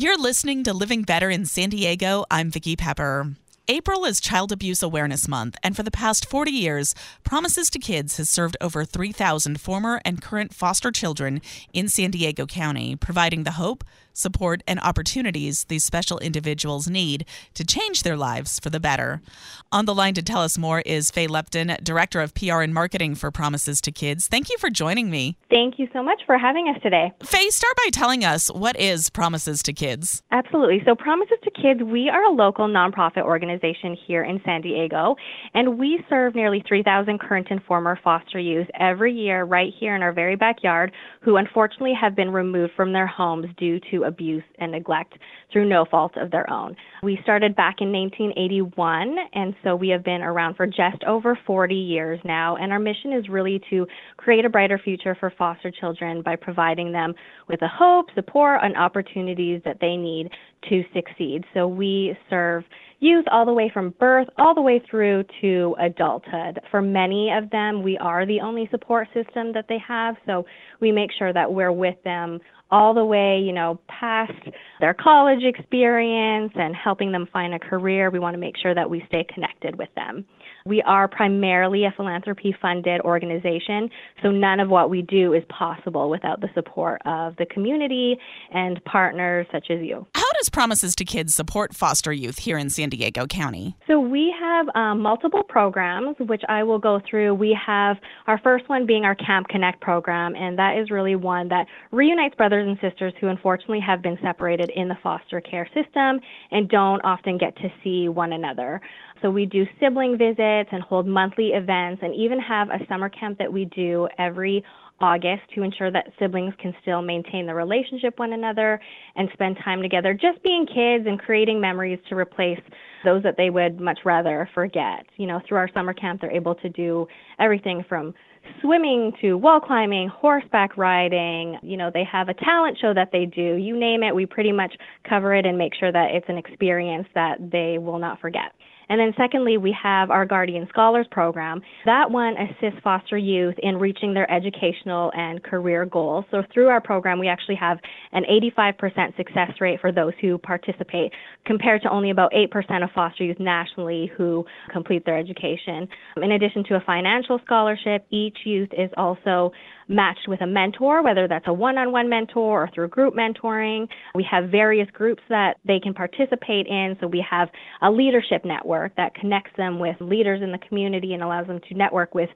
You're listening to Living Better in San Diego. I'm Vicki Pepper. April is Child Abuse Awareness Month, and for the past 40 years, Promises to Kids has served over 3,000 former and current foster children in San Diego County, providing the hope, support, and opportunities these special individuals need to change their lives for the better. On the line to tell us more is Faye Luepton, Director of PR and Marketing for Promises to Kids. Thank you for joining me. Thank you so much for having us today. Faye, start by telling us what is Promises to Kids? Absolutely. So, Promises to Kids, we are a local nonprofit organization here in San Diego, and we serve nearly 3,000 current and former foster youth every year right here in our very backyard who unfortunately have been removed from their homes due to abuse and neglect through no fault of their own. We started back in 1981, and so we have been around for just over 40 years now. And our mission is really to create a brighter future for foster children by providing them with the hope, support, and opportunities that they need to succeed. So we serve youth all the way from birth all the way through to adulthood. For many of them, we are the only support system that they have, so we make sure that we're with them all the way, you know, past their college experience and helping them find a career. We want to make sure that we stay connected with them. We are primarily a philanthropy funded organization, so none of what we do is possible without the support of the community and partners such as you. Does Promises to Kids support foster youth here in San Diego County? So we have um, multiple programs, which I will go through. We have our first one being our Camp Connect program, and that is really one that reunites brothers and sisters who unfortunately have been separated in the foster care system and don't often get to see one another. So we do sibling visits and hold monthly events and even have a summer camp that we do every August to ensure that siblings can still maintain the relationship one another and spend time together just being kids and creating memories to replace those that they would much rather forget. You know, through our summer camp they're able to do everything from swimming to wall climbing, horseback riding. You know, they have a talent show that they do. You name it, we pretty much cover it and make sure that it's an experience that they will not forget. And then secondly, we have our Guardian Scholars program. That one assists foster youth in reaching their educational and career goals. So through our program, we actually have an 85% success rate for those who participate compared to only about 8% of foster youth nationally who complete their education. In addition to a financial scholarship, each youth is also matched with a mentor, whether that's a one on one mentor or through group mentoring. We have various groups that they can participate in. So we have a leadership network that connects them with leaders in the community and allows them to network with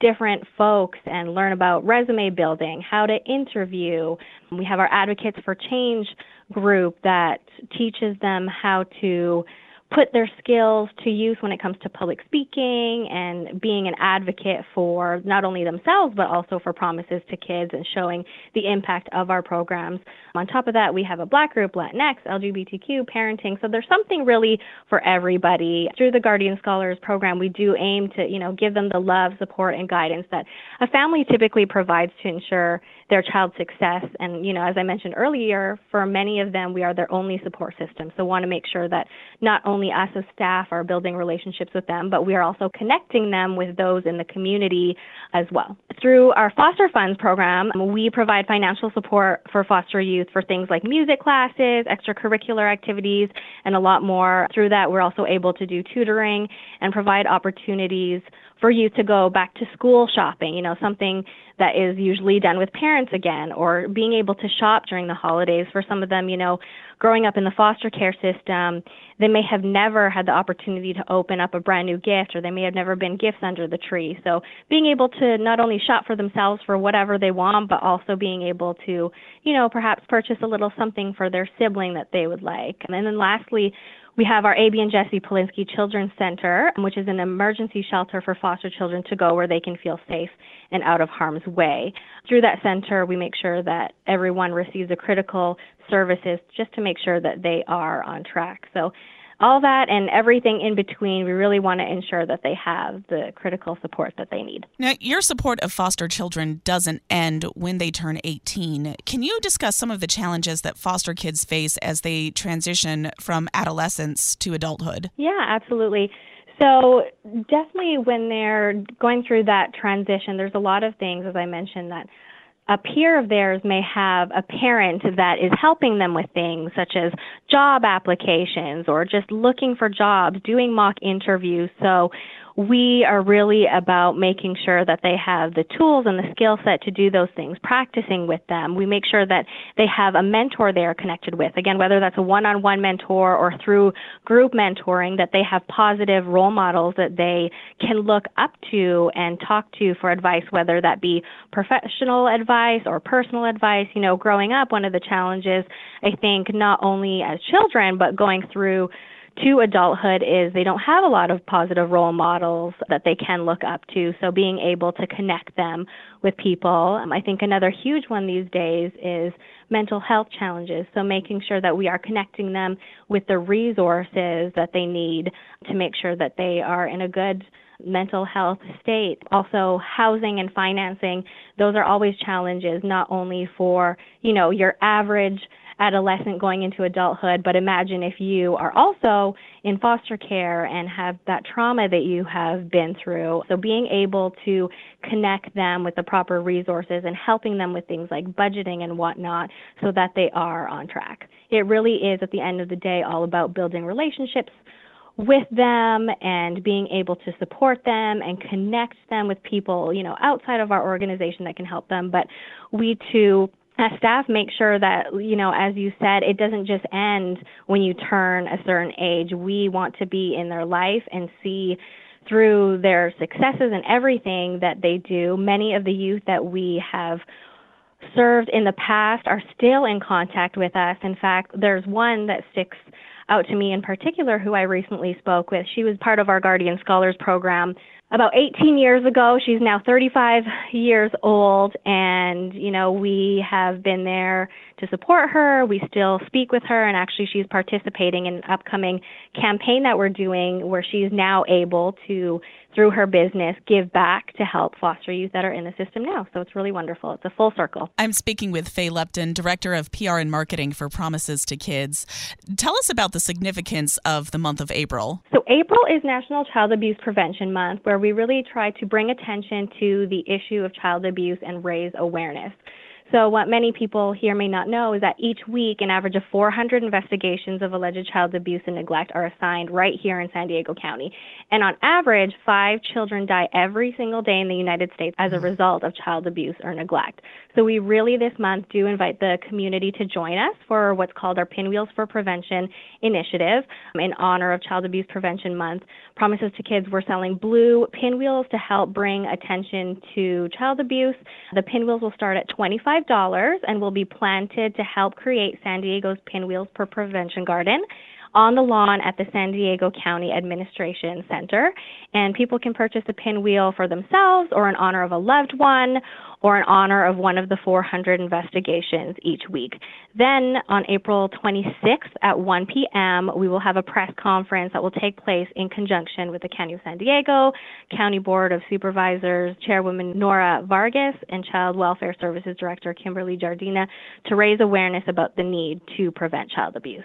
different folks and learn about resume building, how to interview. We have our Advocates for Change group that teaches them how to put their skills to use when it comes to public speaking and being an advocate for not only themselves but also for promises to kids and showing the impact of our programs. On top of that, we have a black group, Latinx, LGBTQ, parenting. So there's something really for everybody. Through the Guardian Scholars program, we do aim to, you know, give them the love, support and guidance that a family typically provides to ensure their child's success. And, you know, as I mentioned earlier, for many of them, we are their only support system. So want to make sure that not only us as staff are building relationships with them, but we are also connecting them with those in the community as well. Through our foster funds program, we provide financial support for foster youth for things like music classes, extracurricular activities, and a lot more. Through that, we're also able to do tutoring and provide opportunities for you to go back to school shopping, you know, something that is usually done with parents again or being able to shop during the holidays. For some of them, you know, growing up in the foster care system, they may have never had the opportunity to open up a brand new gift or they may have never been gifts under the tree. So being able to not only shop for themselves for whatever they want, but also being able to, you know, perhaps purchase a little something for their sibling that they would like. And then lastly, we have our AB and Jessie Polinsky Children's Center, which is an emergency shelter for foster children to go where they can feel safe and out of harm's way. Through that center, we make sure that everyone receives the critical services just to make sure that they are on track. So all that and everything in between, we really want to ensure that they have the critical support that they need. Now, your support of foster children doesn't end when they turn 18. Can you discuss some of the challenges that foster kids face as they transition from adolescence to adulthood? Yeah, absolutely. So, definitely when they're going through that transition, there's a lot of things, as I mentioned, that a peer of theirs may have a parent that is helping them with things such as job applications or just looking for jobs, doing mock interviews. So we are really about making sure that they have the tools and the skill set to do those things, practicing with them. We make sure that they have a mentor they are connected with. Again, whether that's a one on one mentor or through group mentoring, that they have positive role models that they can look up to and talk to for advice, whether that be professional advice or personal advice. You know, growing up, one of the challenges, I think, not only as children, but going through to adulthood is they don't have a lot of positive role models that they can look up to. So being able to connect them with people. Um, I think another huge one these days is mental health challenges. So making sure that we are connecting them with the resources that they need to make sure that they are in a good mental health state. Also, housing and financing, those are always challenges, not only for, you know, your average adolescent going into adulthood, but imagine if you are also in foster care and have that trauma that you have been through. So being able to connect them with the proper resources and helping them with things like budgeting and whatnot so that they are on track. It really is at the end of the day all about building relationships with them and being able to support them and connect them with people, you know, outside of our organization that can help them. But we too as staff make sure that you know as you said it doesn't just end when you turn a certain age. We want to be in their life and see through their successes and everything that they do. Many of the youth that we have served in the past are still in contact with us. In fact there's one that sticks out to me in particular who I recently spoke with. She was part of our guardian scholars program about 18 years ago. She's now 35 years old, and you know we have been there to support her. We still speak with her, and actually, she's participating in an upcoming campaign that we're doing where she's now able to, through her business, give back to help foster youth that are in the system now. So it's really wonderful. It's a full circle. I'm speaking with Faye Luepton, Director of PR and Marketing for Promises to Kids. Tell us about the significance of the month of April. So, April is National Child Abuse Prevention Month, where we really try to bring attention to the issue of child abuse and raise awareness. So, what many people here may not know is that each week, an average of 400 investigations of alleged child abuse and neglect are assigned right here in San Diego County. And on average, five children die every single day in the United States as a mm-hmm. result of child abuse or neglect. So, we really this month do invite the community to join us for what's called our Pinwheels for Prevention initiative in honor of Child Abuse Prevention Month. Promises to Kids, we're selling blue pinwheels to help bring attention to child abuse. The pinwheels will start at 25 $5 and will be planted to help create San Diego's Pinwheels for Prevention Garden on the lawn at the San Diego County Administration Center. And people can purchase a pinwheel for themselves or in honor of a loved one or in honor of one of the 400 investigations each week. Then on April 26th at 1 p.m., we will have a press conference that will take place in conjunction with the County of San Diego, County Board of Supervisors, Chairwoman Nora Vargas, and Child Welfare Services Director Kimberly Giardina to raise awareness about the need to prevent child abuse.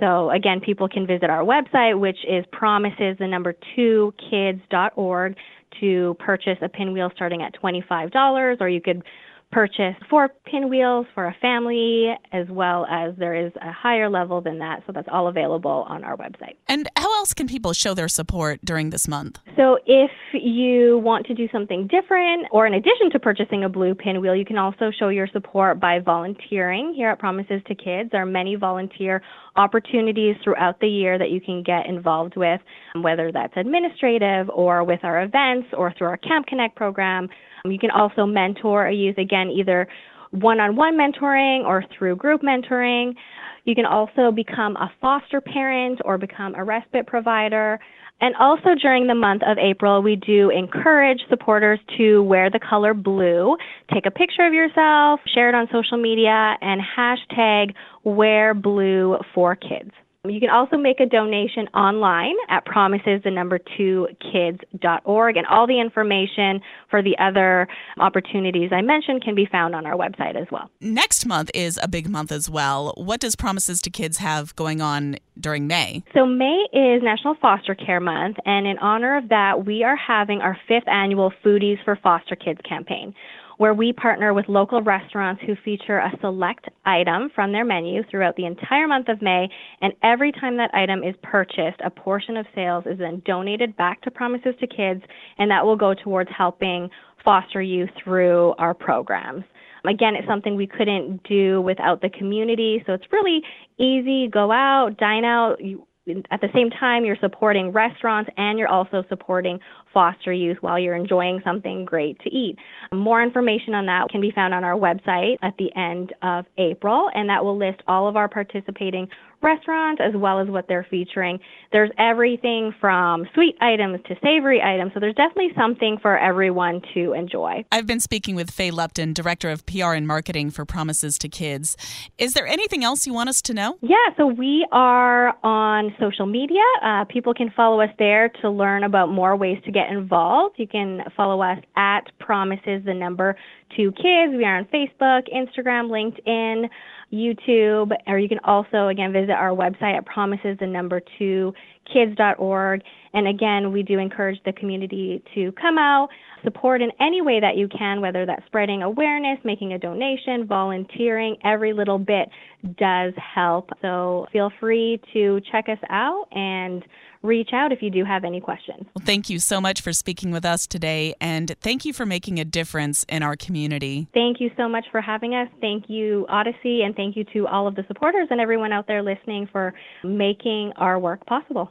So again, people can visit our website, which is promises the number two kids.org to purchase a pinwheel starting at $25, or you could purchase four pinwheels for a family, as well as there is a higher level than that. So that's all available on our website. And how else can people show their support during this month? So if you want to do something different, or in addition to purchasing a blue pinwheel, you can also show your support by volunteering here at Promises to Kids. There are many volunteer opportunities throughout the year that you can get involved with, whether that's administrative or with our events or through our Camp Connect program. You can also mentor a youth, again, either one on one mentoring or through group mentoring. You can also become a foster parent or become a respite provider. And also during the month of April, we do encourage supporters to wear the color blue, take a picture of yourself, share it on social media, and hashtag wear blue for kids. You can also make a donation online at promises the number two kids.org and all the information for the other opportunities I mentioned can be found on our website as well. Next month is a big month as well. What does Promises to Kids have going on during May? So May is National Foster Care Month and in honor of that we are having our fifth annual Foodies for Foster Kids campaign where we partner with local restaurants who feature a select item from their menu throughout the entire month of May. And every time that item is purchased, a portion of sales is then donated back to Promises to Kids, and that will go towards helping foster youth through our programs. Again, it's something we couldn't do without the community, so it's really easy. Go out, dine out. You, at the same time, you're supporting restaurants and you're also supporting foster youth while you're enjoying something great to eat. More information on that can be found on our website at the end of April, and that will list all of our participating restaurants as well as what they're featuring. There's everything from sweet items to savory items, so there's definitely something for everyone to enjoy. I've been speaking with Faye Luepton, Director of PR and Marketing for Promises to Kids. Is there anything else you want us to know? Yeah, so we are on social media. Uh, people can follow us there to learn about more ways to get involved. You can follow us at Promises, the number two kids. We are on Facebook, Instagram, LinkedIn. YouTube, or you can also, again, visit our website at promises, the number two, kids.org. And again, we do encourage the community to come out, support in any way that you can, whether that's spreading awareness, making a donation, volunteering, every little bit does help. So feel free to check us out and reach out if you do have any questions. Well, thank you so much for speaking with us today, and thank you for making a difference in our community. Thank you so much for having us. Thank you, Odyssey, and thank you to all of the supporters and everyone out there listening for making our work possible.